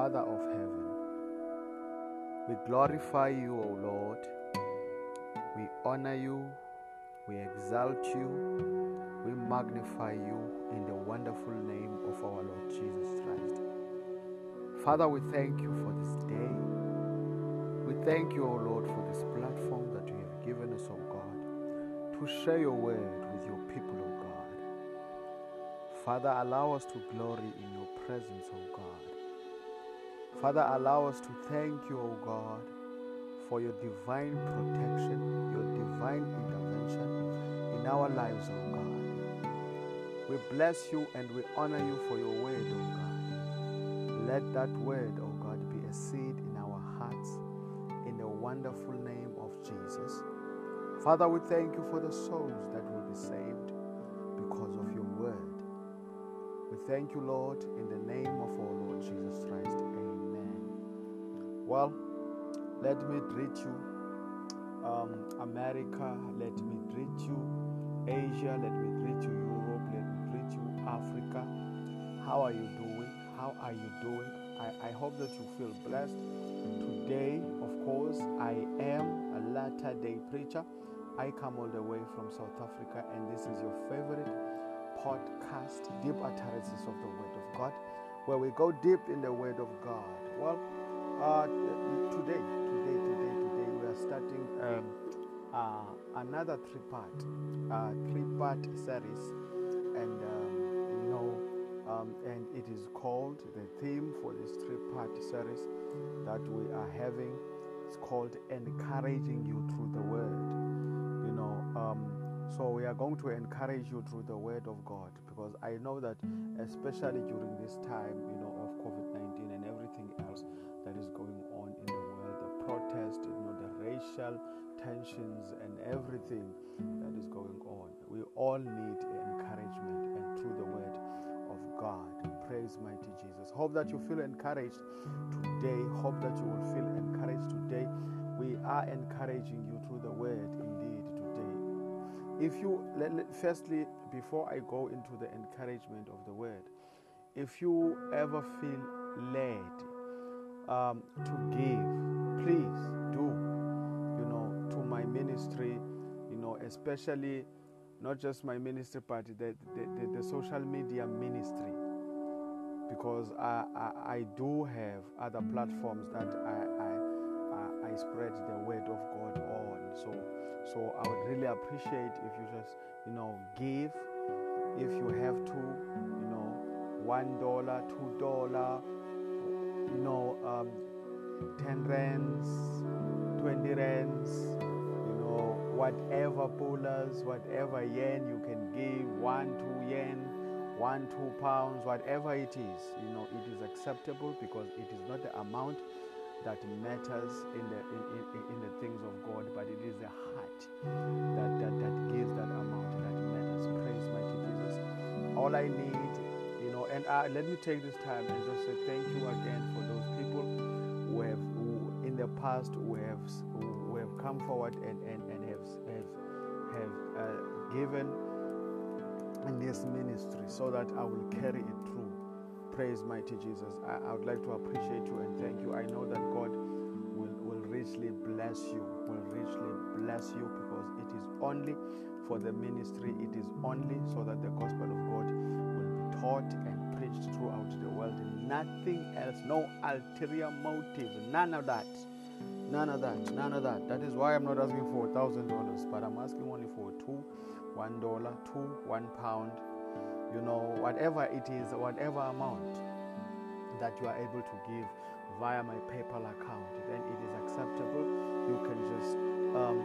Father of heaven, we glorify you, O Lord. We honor you, we exalt you, we magnify you in the wonderful name of our Lord Jesus Christ. Father, we thank you for this day. We thank you, O Lord, for this platform that you have given us, O God, to share your word with your people, O God. Father, allow us to glory in your presence, O God. Father, allow us to thank you, O God, for your divine protection, your divine intervention in our lives, O God. We bless you and we honor you for your word, O God. Let that word, O God, be a seed in our hearts in the wonderful name of Jesus. Father, we thank you for the souls that will be saved because of your word. We thank you, Lord, in the name Well, let me greet you, um, America. Let me greet you, Asia. Let me greet you, Europe. Let me greet you, Africa. How are you doing? How are you doing? I, I hope that you feel blessed. Today, of course, I am a latter day preacher. I come all the way from South Africa, and this is your favorite podcast, Deep Utterances of the Word of God, where we go deep in the Word of God. Well, uh, today, today, today, today, we are starting um, uh, another three-part, uh, three-part series, and um, you know, um, and it is called the theme for this three-part series that we are having. It's called encouraging you through the Word. You know. Um, so we are going to encourage you through the word of God because I know that especially during this time, you know, of COVID-19 racial tensions and everything that is going on. We all need encouragement and through the word of God. Praise mighty Jesus. Hope that you feel encouraged today. Hope that you will feel encouraged today. We are encouraging you through the word indeed today. if you firstly before i go into the encouragement of the word if you ever feel led um, to give please do ministry you know especially not just my ministry but the, the, the, the social media ministry. Because I, I, I, do have other platforms that I, I, I spread the word of god on. So so I would really appreciate if you just, you know, give. If you have to, you know, one dollar, two dollar, you know, um, ten rands, twenty rands, whatever pullers, whatever yen you can give, one, two yen, one, two pounds, whatever it is, you know, it is acceptable because it is not the amount that matters in the in, in, in, the things of God, but it is the heart that, that that gives that amount that matters. Praise mighty Jesus. All I need, you know, and uh, let me take this time and just say thank you again for those people who have who in the past who have who have come forward and and, and have have have uh, given in this ministry so that I will carry it through praise mighty Jesus. I, I, would like to appreciate you and thank you. I know that God will, will richly bless you, will richly bless you because it is only for the ministry, it is only so that the gospel of God will be taught and preached throughout the world. Nothing else, no ulterior motive, none of that. None of that, none of that. That is why I'm not asking for a thousand dollars, but I'm asking only for two, one dollar, two, one pound, you know, whatever it is, whatever amount that you are able to give via my PayPal account, then it is acceptable. You can just, um,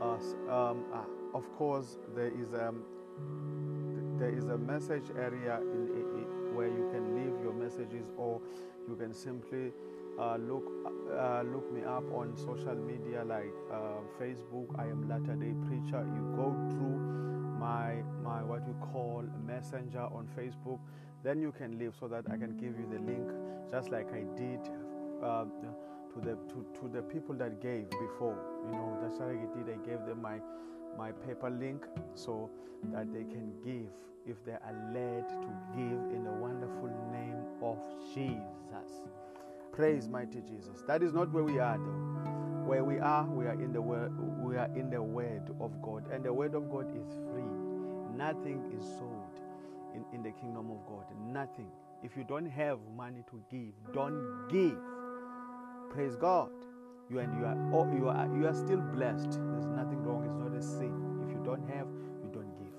uh, um, uh, of course, there is um, there is a message area in, in, in, where you can leave your messages, or you can simply uh, look uh, look me up on social media like uh, Facebook. I am Latter Day Preacher. You go through my my what we call messenger on Facebook. Then you can leave so that I can give you the link, just like I did uh, to the to, to the people that gave before. You know, that's how I did. I gave them my my PayPal link so that they can give if they are led to give in the wonderful name of Jesus. Praise mighty Jesus. That is not where we are though. Where we are, we are in the word we are in the word of God. And the word of God is free. Nothing is sold in, in the kingdom of God. Nothing. If you don't have money to give, don't give. Praise God. You and you are oh, you are you are still blessed. There's nothing wrong. It's not a sin. If you don't have, you don't give.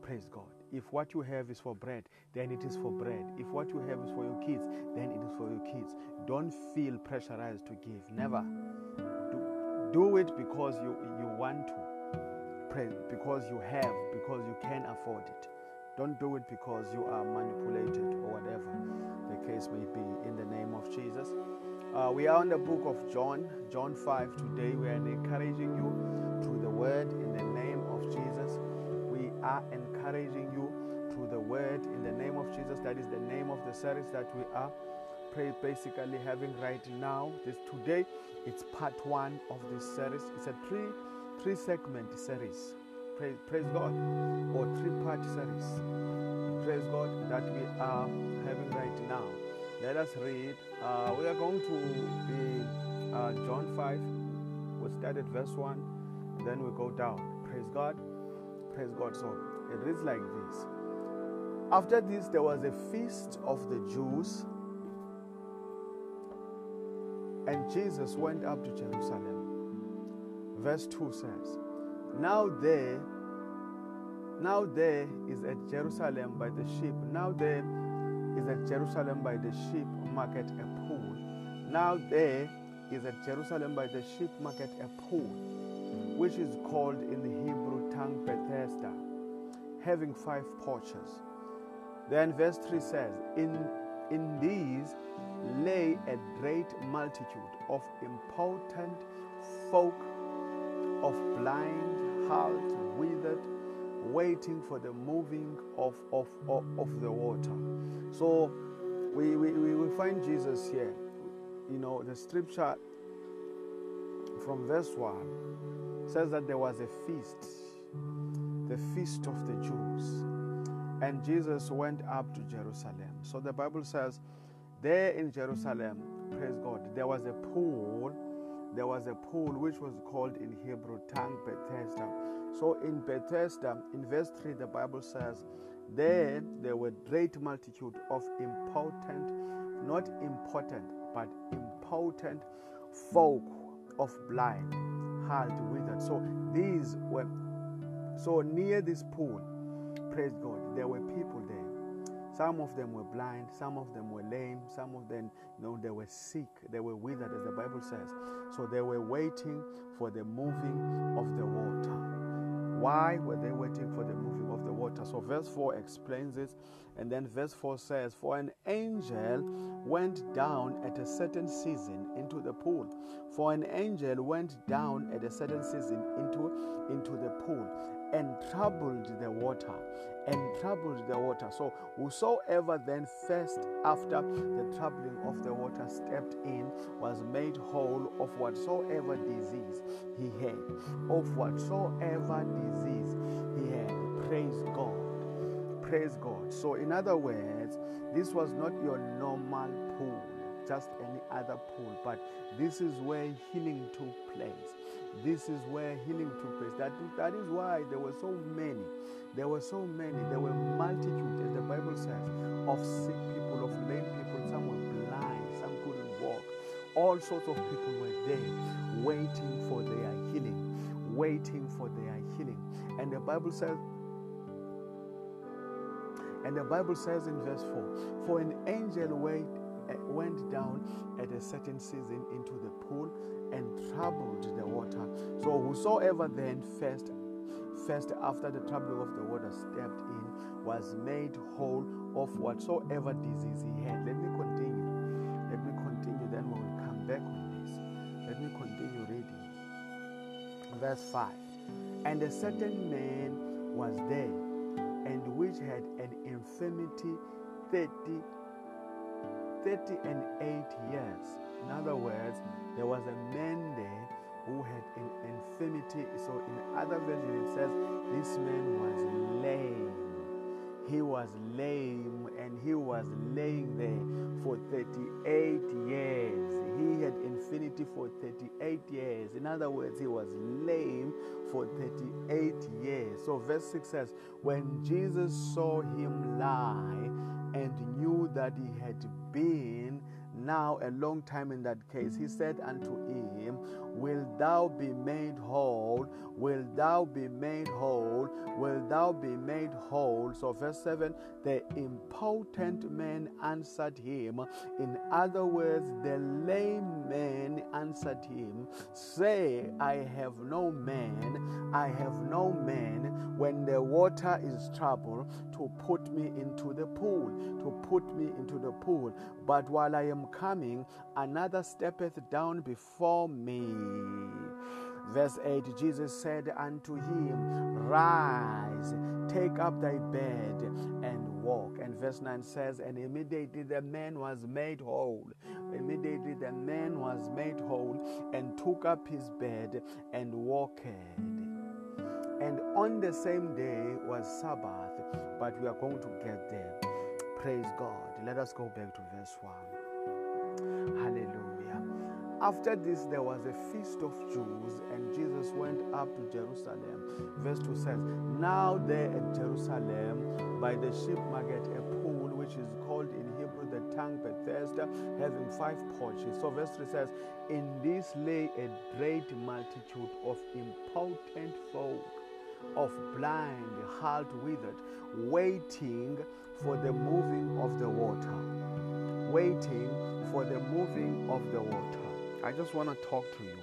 Praise God. If what you have is for bread, then it is for bread. If what you have is for your kids, then it is for your kids. Don't feel pressurized to give. Never. Do, do it because you, you want to. Pray because you have, because you can afford it. Don't do it because you are manipulated or whatever the case may be. In the name of Jesus. Uh, we are in the book of John, John 5 today. We are encouraging you through the word in the are encouraging you through the word in the name of Jesus. That is the name of the series that we are pray basically having right now. This today, it's part one of this series. It's a three three segment series. Praise, praise God, or three part series. Praise God that we are having right now. Let us read. Uh, we are going to be uh, John 5. We'll start at verse 1, then we go down. Praise God. Praise God. So it reads like this After this, there was a feast of the Jews, and Jesus went up to Jerusalem. Verse 2 says, Now there now there is at Jerusalem by the sheep. Now there is at Jerusalem by the sheep market a pool. Now there is at Jerusalem by the sheep market a pool, which is called in the Hebrew Bethesda, having five porches. Then verse 3 says, In, in these lay a great multitude of important folk, of blind, halt, withered, waiting for the moving of, of, of, of the water. So we, we, we find Jesus here. You know, the scripture from verse 1 says that there was a feast, the feast of the Jews. And Jesus went up to Jerusalem. So the Bible says, there in Jerusalem, praise God, there was a pool. There was a pool which was called in Hebrew tongue Bethesda. So in Bethesda, in verse 3, the Bible says, There there were great multitude of important, not important, but important folk of blind, halt, withered. So these were so near this pool, praise God, there were people there. Some of them were blind, some of them were lame, some of them, you know, they were sick, they were withered, as the Bible says. So they were waiting for the moving of the water. Why were they waiting for the moving of the water? So, verse 4 explains this, and then verse 4 says, For an angel went down at a certain season into the pool. For an angel went down at a certain season into, into the pool and troubled the water and troubled the water. So, whosoever then first after the troubling of the water stepped in was made whole of whatsoever disease he had. Of whatsoever disease he had. Praise God. Praise God. So, in other words, this was not your normal pool, just any other pool, but this is where healing took place. This is where healing took place. That, that is why there were so many. There were so many. There were multitude, as the Bible says, of sick people, of lame people. Some were blind, some couldn't walk. All sorts of people were there waiting for their healing, waiting for their healing. And the Bible says, and the Bible says in verse 4 For an angel uh, Eh, went down at a certain season into the pool and troubled the water. So whosoever then first first after the troubling of the water stepped in was made whole of whatsoever disease he had. Let me continue. Let me continue, then we will come back on this. Let me continue reading. Verse 5. And a certain man was there, and which had an infirmity 30, 30 and 8 years. In other words, there was a man there who had an infirmity. So in other versions, it says this man was lame. He was lame and he was laying there for 38 years. He had infirmity for 38 years. In other words, he was lame for 38 years. So, verse 6 says, When Jesus saw him lie and knew that he had been now a long time in that case, he said unto him, Will thou be made whole? Will thou be made whole? Will thou be made whole? So, verse 7 the impotent man answered him. In other words, the lame man answered him, Say, I have no man, I have no man when the water is troubled to put me into the pool, to put me into the pool. But while I am coming, another steppeth down before me. Verse 8 Jesus said unto him, Rise, take up thy bed and walk. And verse 9 says, And immediately the man was made whole. Immediately the man was made whole and took up his bed and walked. And on the same day was Sabbath, but we are going to get there. Praise God. Let us go back to verse 1. After this, there was a feast of Jews, and Jesus went up to Jerusalem. Verse 2 says, Now there at Jerusalem, by the sheep market, a pool which is called in Hebrew the tongue Bethesda, having five porches. So, verse 3 says, In this lay a great multitude of impotent folk of blind, halt, withered, waiting for the moving of the water. Waiting for the moving of the water. I just want to talk to you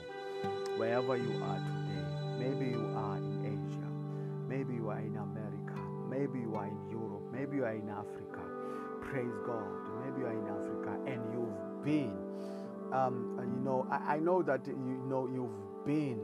wherever you are today. Maybe you are in Asia. Maybe you are in America. Maybe you are in Europe. Maybe you are in Africa. Praise God. Maybe you are in Africa and you've been. Um, you know, I, I know that you know you've been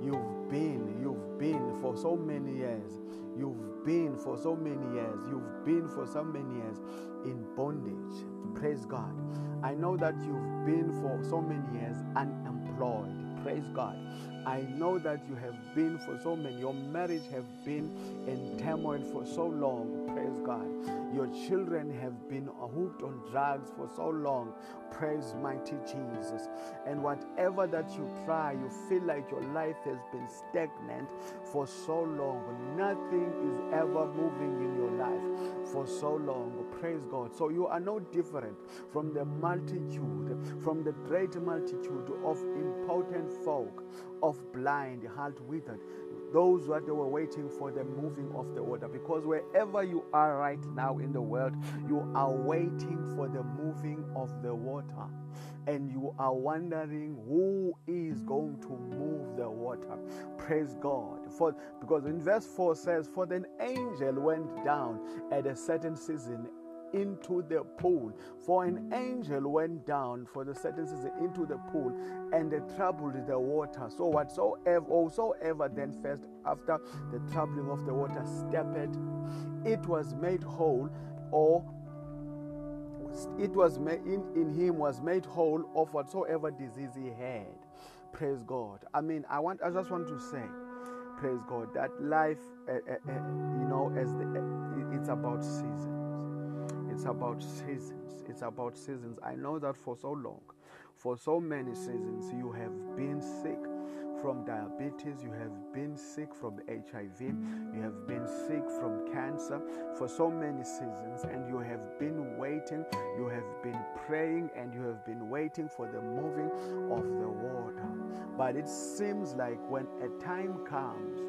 You've been, you've been for so many years. You've been for so many years. You've been for so many years in bondage. Praise God. I know that you've been for so many years unemployed. Praise God. I know that you have been for so many. Your marriage have been in turmoil for so long. Praise God. Your children have been hooked on drugs for so long. Praise mighty Jesus. And whatever that you try, you feel like your life has been stagnant for so long. Nothing is ever moving in your life for so long. Praise God. So you are no different from the multitude, from the great multitude of impotent folk, of blind, halt withered, those that they were waiting for the moving of the water. Because wherever you are right now in the world, you are waiting for the moving of the water. And you are wondering who is going to move the water. Praise God. For because in verse 4 says, For the angel went down at a certain season into the pool. For an angel went down for the certain season into the pool and they troubled the water. So whatsoever, whosoever then first after the troubling of the water stepped, it was made whole, or it was made in, in him was made whole of whatsoever disease he had. Praise God. I mean, I want I just want to say, praise God, that life, uh, uh, uh, you know, as the, it's about seasons. It's about seasons. It's about seasons. I know that for so long, for so many seasons, you have been sick from diabetes, you have been sick from HIV, you have been sick from cancer for so many seasons, and you have been waiting, you have been praying, and you have been waiting for the moving of the water. But it seems like when a time comes,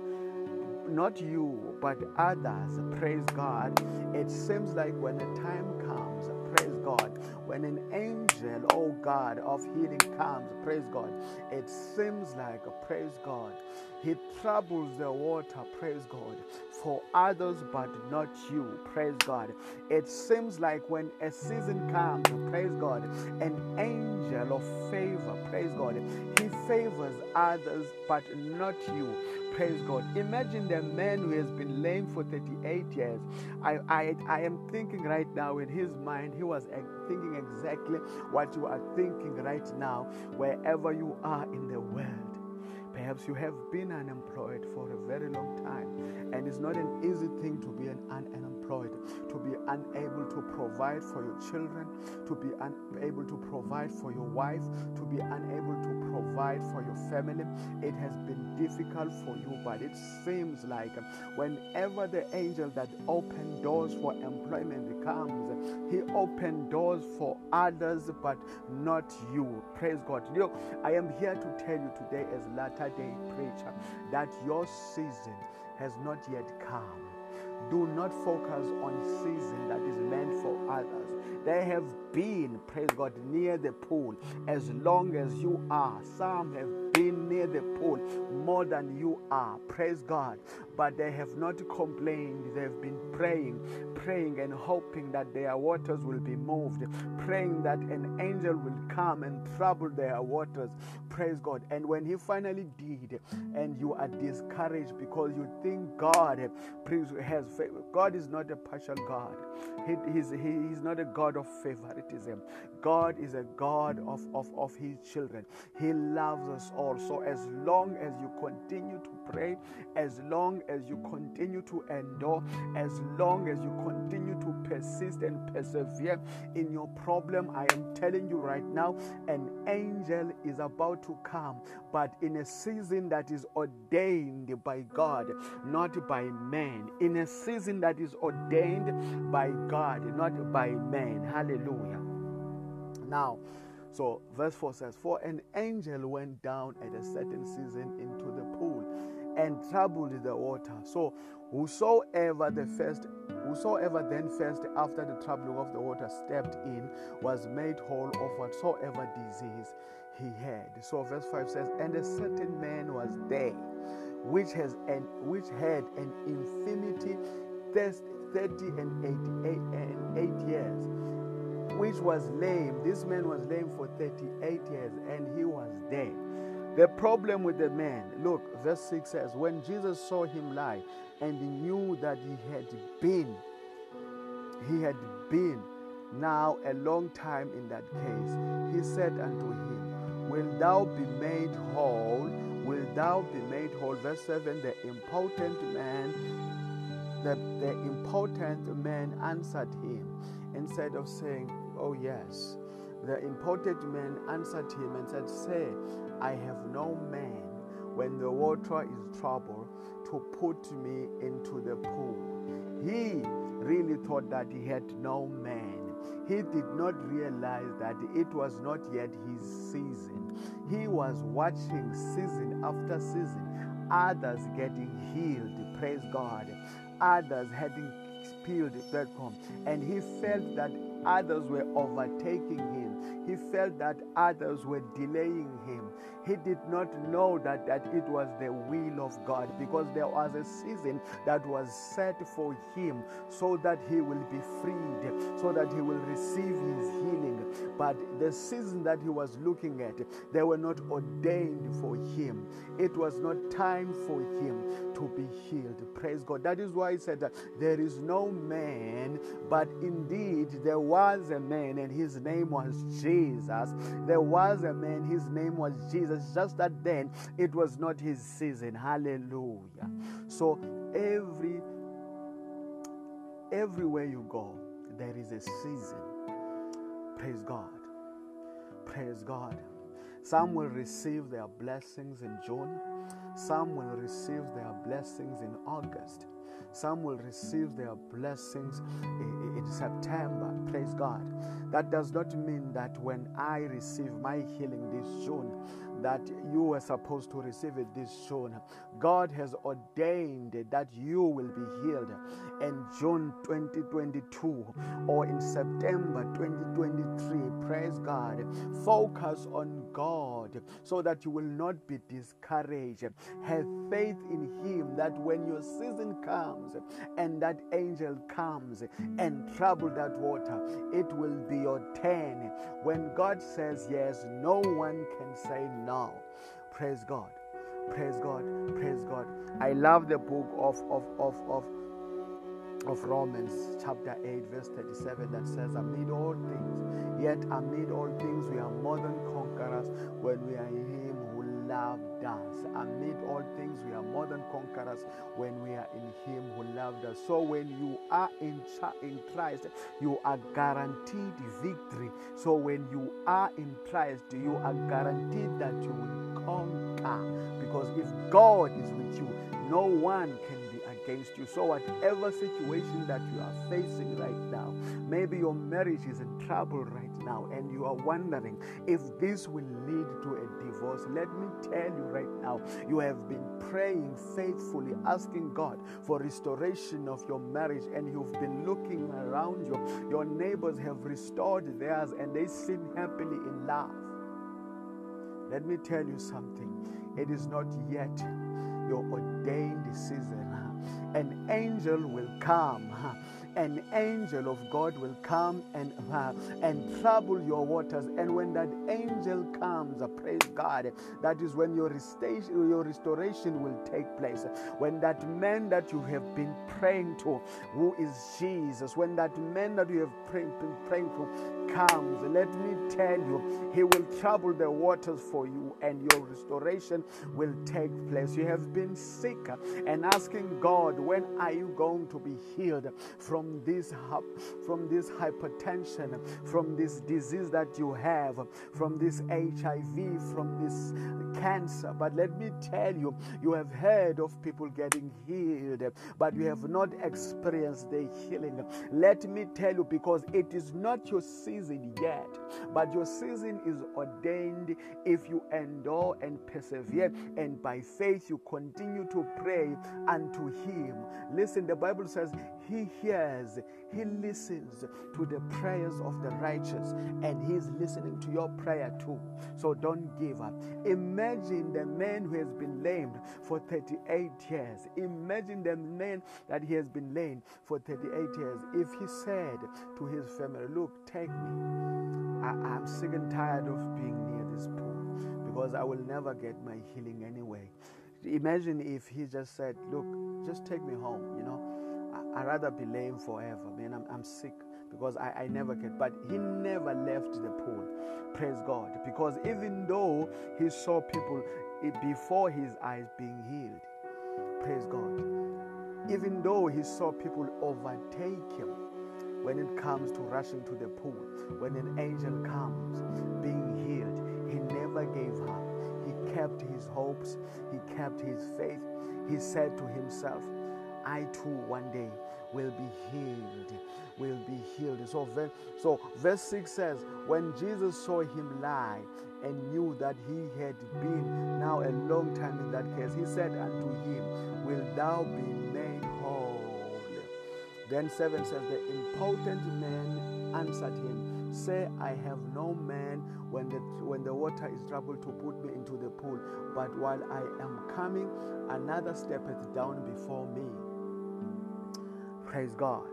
not you, but others, praise God. It seems like when the time comes, praise God, when an angel, oh God, of healing comes, praise God, it seems like, praise God, he troubles the water, praise God, for others but not you, praise God. It seems like when a season comes, praise God, an angel of favor, praise God, he favors others but not you. Praise God. Imagine the man who has been lame for 38 years. I, I, I am thinking right now in his mind, he was thinking exactly what you are thinking right now, wherever you are in the world. Perhaps you have been unemployed for a very long time, and it's not an easy thing to be an unemployed, to be unable to provide for your children, to be unable to provide for your wife, to be unable to provide for your family. It has been difficult for you, but it seems like whenever the angel that opened doors for employment comes, he opened doors for others, but not you. Praise God. You know, I am here to tell you today, as latter day preacher, that your season has not yet come. Do not focus on season that is meant for others. They have been, praise God, near the pool as long as you are. Some have been near the pool more than you are. Praise God. But they have not complained. They've been praying, praying and hoping that their waters will be moved, praying that an angel will come and trouble their waters. Praise God. And when he finally did, and you are discouraged because you think God has favor, God is not a partial God. He, he's, he, he's not a God of favoritism. God is a God of, of, of His children. He loves us all. So, as long as you continue to pray, as long as you continue to endure, as long as you continue to persist and persevere in your problem, I am telling you right now, an angel is about to come, but in a season that is ordained by God, not by man. In a season that is ordained by God, not by man. Hallelujah. Now, so verse 4 says, For an angel went down at a certain season into the and troubled the water. So whosoever the first whosoever then first after the troubling of the water stepped in was made whole of whatsoever disease he had. So verse 5 says, And a certain man was there which has an which had an infirmity 30 and 88 and 8 years which was lame. This man was lame for 38 years and he was dead. The problem with the man, look, verse 6 says, When Jesus saw him lie and he knew that he had been, he had been now a long time in that case, he said unto him, Will thou be made whole? Will thou be made whole? Verse 7 The impotent man, the, the impotent man answered him instead of saying, Oh, yes. The impotent man answered him and said, Say, I have no man when the water is troubled to put me into the pool. He really thought that he had no man. He did not realize that it was not yet his season. He was watching season after season, others getting healed, praise God, others having spilled platform, and he felt that others were overtaking him. He felt that others were delaying him. He did not know that, that it was the will of God because there was a season that was set for him so that he will be freed, so that he will receive his healing. But the season that he was looking at, they were not ordained for him. It was not time for him to be healed. Praise God. That is why he said that there is no man, but indeed there was a man, and his name was Jesus. There was a man, his name was Jesus. Just that then it was not his season. Hallelujah. So every everywhere you go, there is a season. Praise God. Praise God. Some will receive their blessings in June. Some will receive their blessings in August. Some will receive their blessings in, September. Praise God. That does not mean that when I receive my healing this June, that you were supposed to receive it this June. God has ordained that you will be healed in June 2022 or in September 2023. Praise God. Focus on God so that you will not be discouraged. Have faith in Him that when your season comes and that angel comes and trouble that water, it will be your turn. When God says yes, no one can say no. Praise God. Praise God. Praise God. I love the book of of of of of Romans chapter 8 verse 37 that says amid all things yet amid all things we are more than conquerors when we are in loved us. Amid all things, we are more than conquerors when we are in Him who loved us. So when you are in, in Christ, you are guaranteed victory. So when you are in Christ, you are guaranteed that you will conquer. Because if God is with you, no one can be against you. So, whatever situation that you are facing right now, maybe your marriage is in trouble right now, and you are wondering if this will lead to a divorce. Let me tell you right now, you have been praying faithfully, asking God for restoration of your marriage, and you've been looking around you. Your neighbors have restored theirs, and they seem happily in love. Let me tell you something. It is not yet your ordained season an angel will come an angel of God will come and, uh, and trouble your waters. And when that angel comes, uh, praise God, that is when your restoration, your restoration will take place. When that man that you have been praying to, who is Jesus, when that man that you have pray, been praying to comes, let me tell you, he will trouble the waters for you and your restoration will take place. You have been sick and asking God, when are you going to be healed from this from this hypertension, from this disease that you have, from this HIV, from this cancer. But let me tell you, you have heard of people getting healed, but you have not experienced the healing. Let me tell you, because it is not your season yet, but your season is ordained if you endure and persevere, and by faith you continue to pray unto Him. Listen, the Bible says, He hears he listens to the prayers of the righteous and He's listening to your prayer too. So don't give up. Imagine the man who has been lamed for 38 years. Imagine the man that he has been lame for 38 years. If he said to his family, Look, take me. I, I'm sick and tired of being near this pool because I will never get my healing anyway. Imagine if he just said, Look, just take me home, you know I'd rather be lame forever, man. I'm, I'm sick because I, I never get. But he never left the pool. Praise God. Because even though he saw people before his eyes being healed, praise God. Even though he saw people overtake him when it comes to rushing to the pool, when an angel comes being healed, he never gave up. He kept his hopes, he kept his faith. He said to himself, I too one day will be healed. Will be healed. So, so verse 6 says, When Jesus saw him lie and knew that he had been now a long time in that case, he said unto him, Will thou be made? Then 7 says, The impotent man answered him, Say, I have no man when the, when the water is troubled to put me into the pool, but while I am coming, another steppeth down before me. Praise God.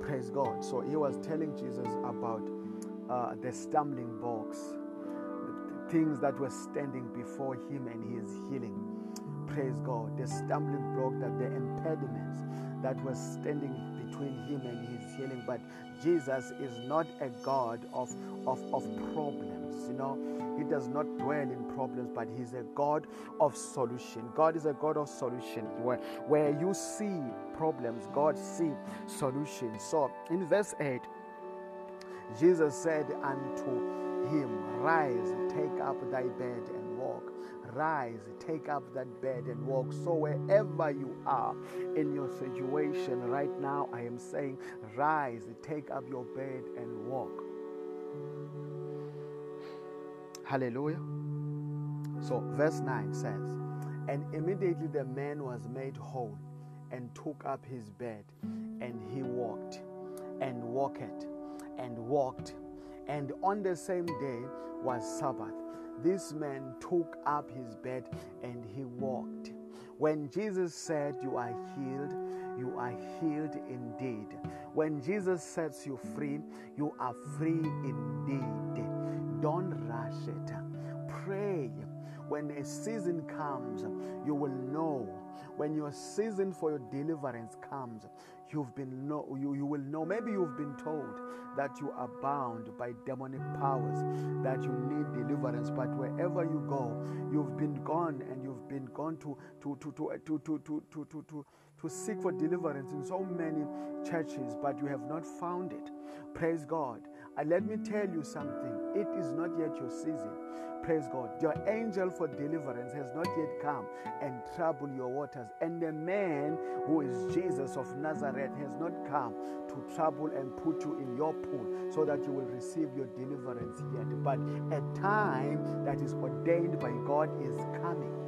Praise God. So he was telling Jesus about uh, the stumbling blocks, the things that were standing before him and his healing. Praise God. The stumbling block, that the impediments that was standing between him and his healing. But Jesus is not a God of, of, of problems, you know he does not dwell in problems, but He's a God of solution. God is a God of solution. Where, where you see problems, God sees solutions. So in verse 8, Jesus said unto him, Rise, take up thy bed. Rise, take up that bed and walk. So, wherever you are in your situation right now, I am saying, Rise, take up your bed and walk. Hallelujah. So, verse 9 says, And immediately the man was made whole and took up his bed, and he walked and walked and walked. And on the same day was Sabbath. This man took up his bed and he walked. When Jesus said, You are healed, you are healed indeed. When Jesus sets you free, you are free indeed. Don't rush it. Pray. When a season comes, you will know when your season for your deliverance comes, you've been know, you, you will know. Maybe you've been told that you are bound by demonic powers, that you need deliverance, but wherever you go, you've been gone and you've been gone to to to to to to to to, to, to to seek for deliverance in so many churches, but you have not found it. Praise God. And let me tell you something it is not yet your season. Praise God. Your angel for deliverance has not yet come and troubled your waters. And the man who is Jesus of Nazareth has not come to trouble and put you in your pool so that you will receive your deliverance yet. But a time that is ordained by God is coming.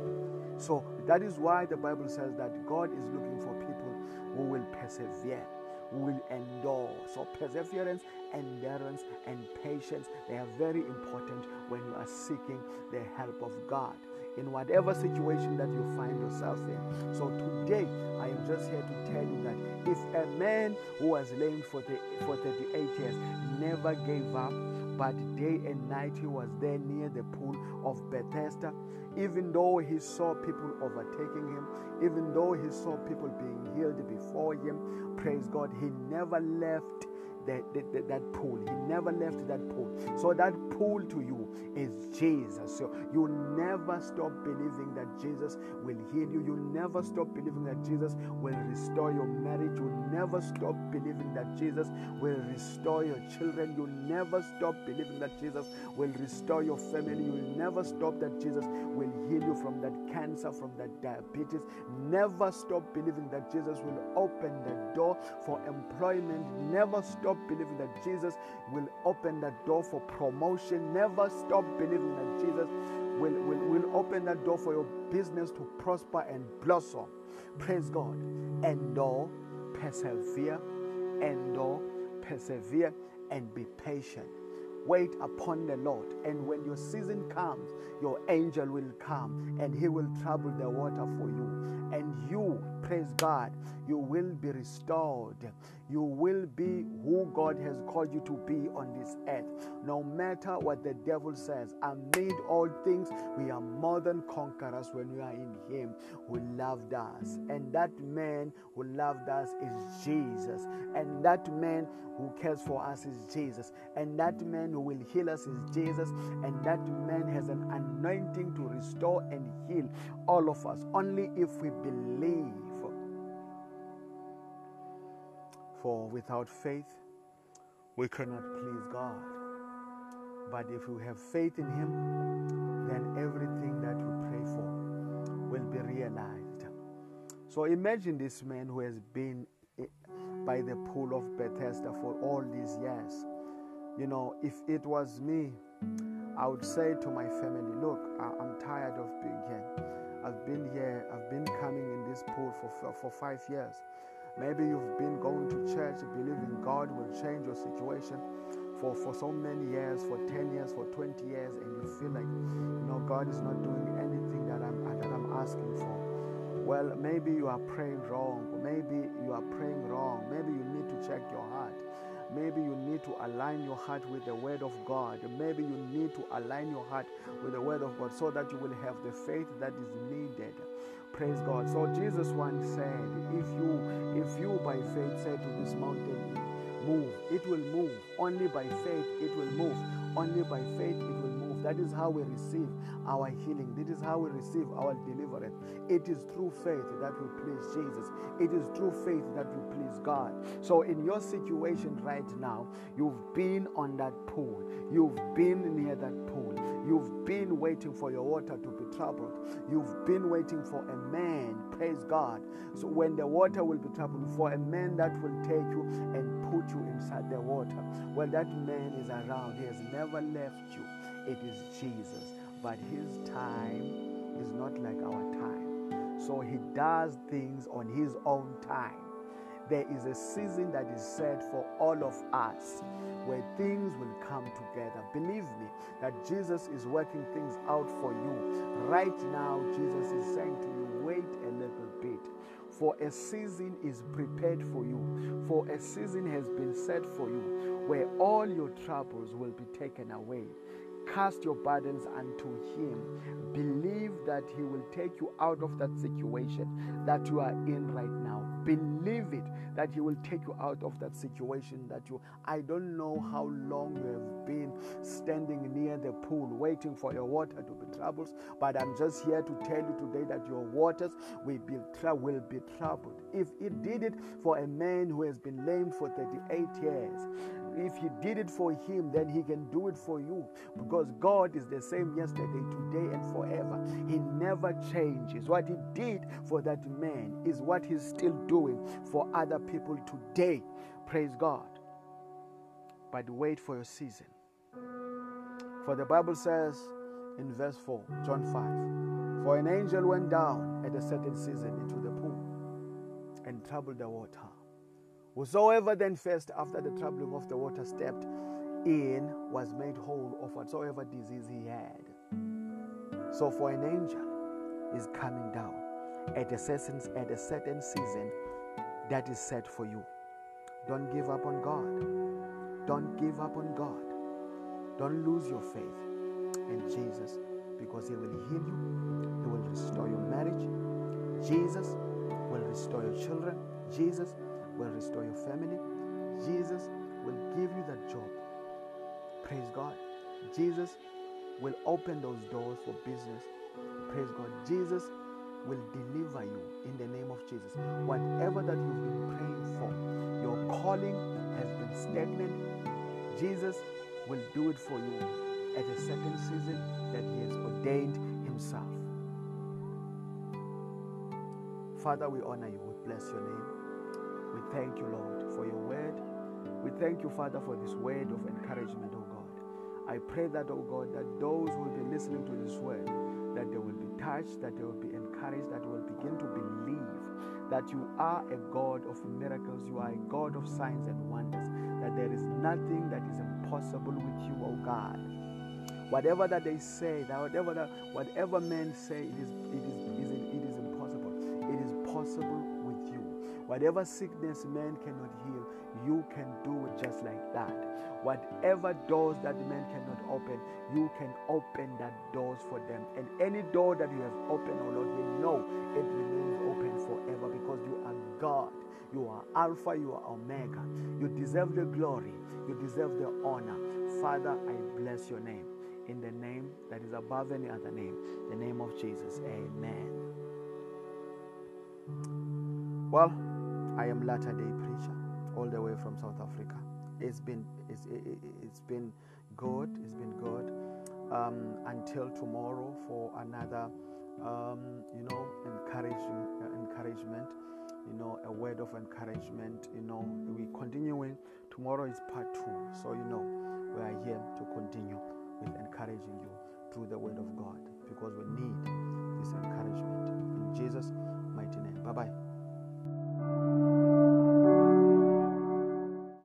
So that is why the Bible says that God is looking for people who will persevere, who will endure. So perseverance, endurance, and patience, they are very important when you are seeking the help of God in whatever situation that you find yourself in. So today, I am just here to tell you that if a man who was lame for, the, for 38 years never gave up, but day and night he was there near the pool of Bethesda, even though he saw people overtaking him, even though he saw people being healed before him, praise God, he never left that, that, that pool. He never left that pool. So that pool to you is Jesus. So you never stop believing that Jesus will heal you. You never stop believing that Jesus will restore your marriage. You never stop believing that Jesus will restore your children. You never stop believing that Jesus will restore your family. You never stop that Jesus will heal you from that cancer, from that diabetes. Never stop believing that Jesus will open the door for employment. Never stop stop believing that Jesus will open that door for promotion. Never stop believing that Jesus will, will, will open that door for your business to prosper and blossom. Praise God. Endure, persevere, endure, persevere, and be patient. Wait upon the Lord, and when your season comes, your angel will come and he will trouble the water for you. And you, praise God, you will be restored you will be who God has called you to be on this earth. No matter what the devil says, amid all things, we are more than conquerors when we are in Him who loved us. And that man who loved us is Jesus. And that man who cares for us is Jesus. And that man who will heal us is Jesus. And that man has an anointing to restore and heal all of us only if we believe For without faith, we cannot please God. But if we have faith in Him, then everything that we pray for will be realized. So imagine this man who has been eh, by the pool of Bethesda for all these years. You know, if it was me, I would say to my family, Look, I'm tired of being here. I've been here, I've been coming in this pool for, for five years. Maybe you've been going to church believing God will change your situation for, for so many years, for 10 years, for 20 years, and you feel like, you know, God is not doing anything that I'm, that I'm asking for. Well, maybe you are praying wrong. Maybe you are praying wrong. Maybe you need to check your heart. Maybe you need to align your heart with the Word of God. Maybe you need to align your heart with the Word of God so that you will have the faith that is needed Praise God. So Jesus once said, if you if you by faith say to this mountain, move, it will move. Only by faith it will move. Only by faith it will. That is how we receive our healing. That is how we receive our deliverance. It is through faith that we please Jesus. It is through faith that we please God. So in your situation right now, you've been on that pool. You've been near that pool. You've been waiting for your water to be troubled. You've been waiting for a man, praise God. So when the water will be troubled, for a man that will take you and put you inside the water. Well, that man is around. He has never left you. It is Jesus. But his time is not like our time. So he does things on his own time there is a season that is set for all of us where things will come together. Believe me that Jesus is working things out for you. Right now, Jesus is saying to you, wait a little bit. For a season is prepared for you, for a season has been set for you where all your troubles will be taken away Cast your burdens unto Him. Believe that He will take you out of that situation that you are in right now. Believe it that He will take you out of that situation that you. I don't know how long you have been standing near the pool waiting for your water to be troubled, but I'm just here to tell you today that your waters will be, will be troubled. If He did it for a man who has been lame for 38 years, if he did it for him, then he can do it for you because God is the same yesterday, today, and forever. He never changes. What he did for that man is what he's still doing for other people today. Praise God. But wait for your season. For the Bible says in verse 4, John 5, For an angel went down at a certain season into the pool and troubled the water. Whosoever then first, after the troubling of the water, stepped in was made whole of whatsoever disease he had. So, for an angel is coming down at a certain, at a certain season that is set for you. Don't give up on God. Don't give up on God. Don't lose your faith in Jesus because He will heal you. He will restore your marriage. Jesus will restore your children. Jesus will restore your family. Jesus will give you that job. Praise God. Jesus will open those doors for business. Praise God. Jesus will deliver you in the name of Jesus. Whatever that you've been praying for, your calling has been stagnant. Jesus will do it for you at a certain season that He has ordained Himself. Father, we honor you. We bless your name. Thank you, Lord, for your word. We thank you, Father, for this word of encouragement, oh God. I pray that, oh God, that those who will be listening to this word, that they will be touched, that they will be encouraged, that they will begin to believe that you are a God of miracles, you are a God of signs and wonders, that there is nothing that is impossible with you, oh God. Whatever that they say, that whatever that whatever men say, it is it is, Whatever sickness man cannot heal, you can do it just like that. Whatever doors that man cannot open, you can open that doors for them. And any door that you have opened, oh Lord, we know it remains open forever because you are God. You are Alpha, you are Omega. You deserve the glory, you deserve the honor. Father, I bless your name in the name that is above any other name, the name of Jesus. Amen. Well, I am Latter Day Preacher, all the way from South Africa. It's been it's, it, has been good. It's been good um, until tomorrow for another um, you know encouraging uh, encouragement. You know a word of encouragement. You know we continuing. Tomorrow is part two, so you know we are here to continue with encouraging you through the word of God because we need this encouragement in Jesus' mighty name. Bye bye.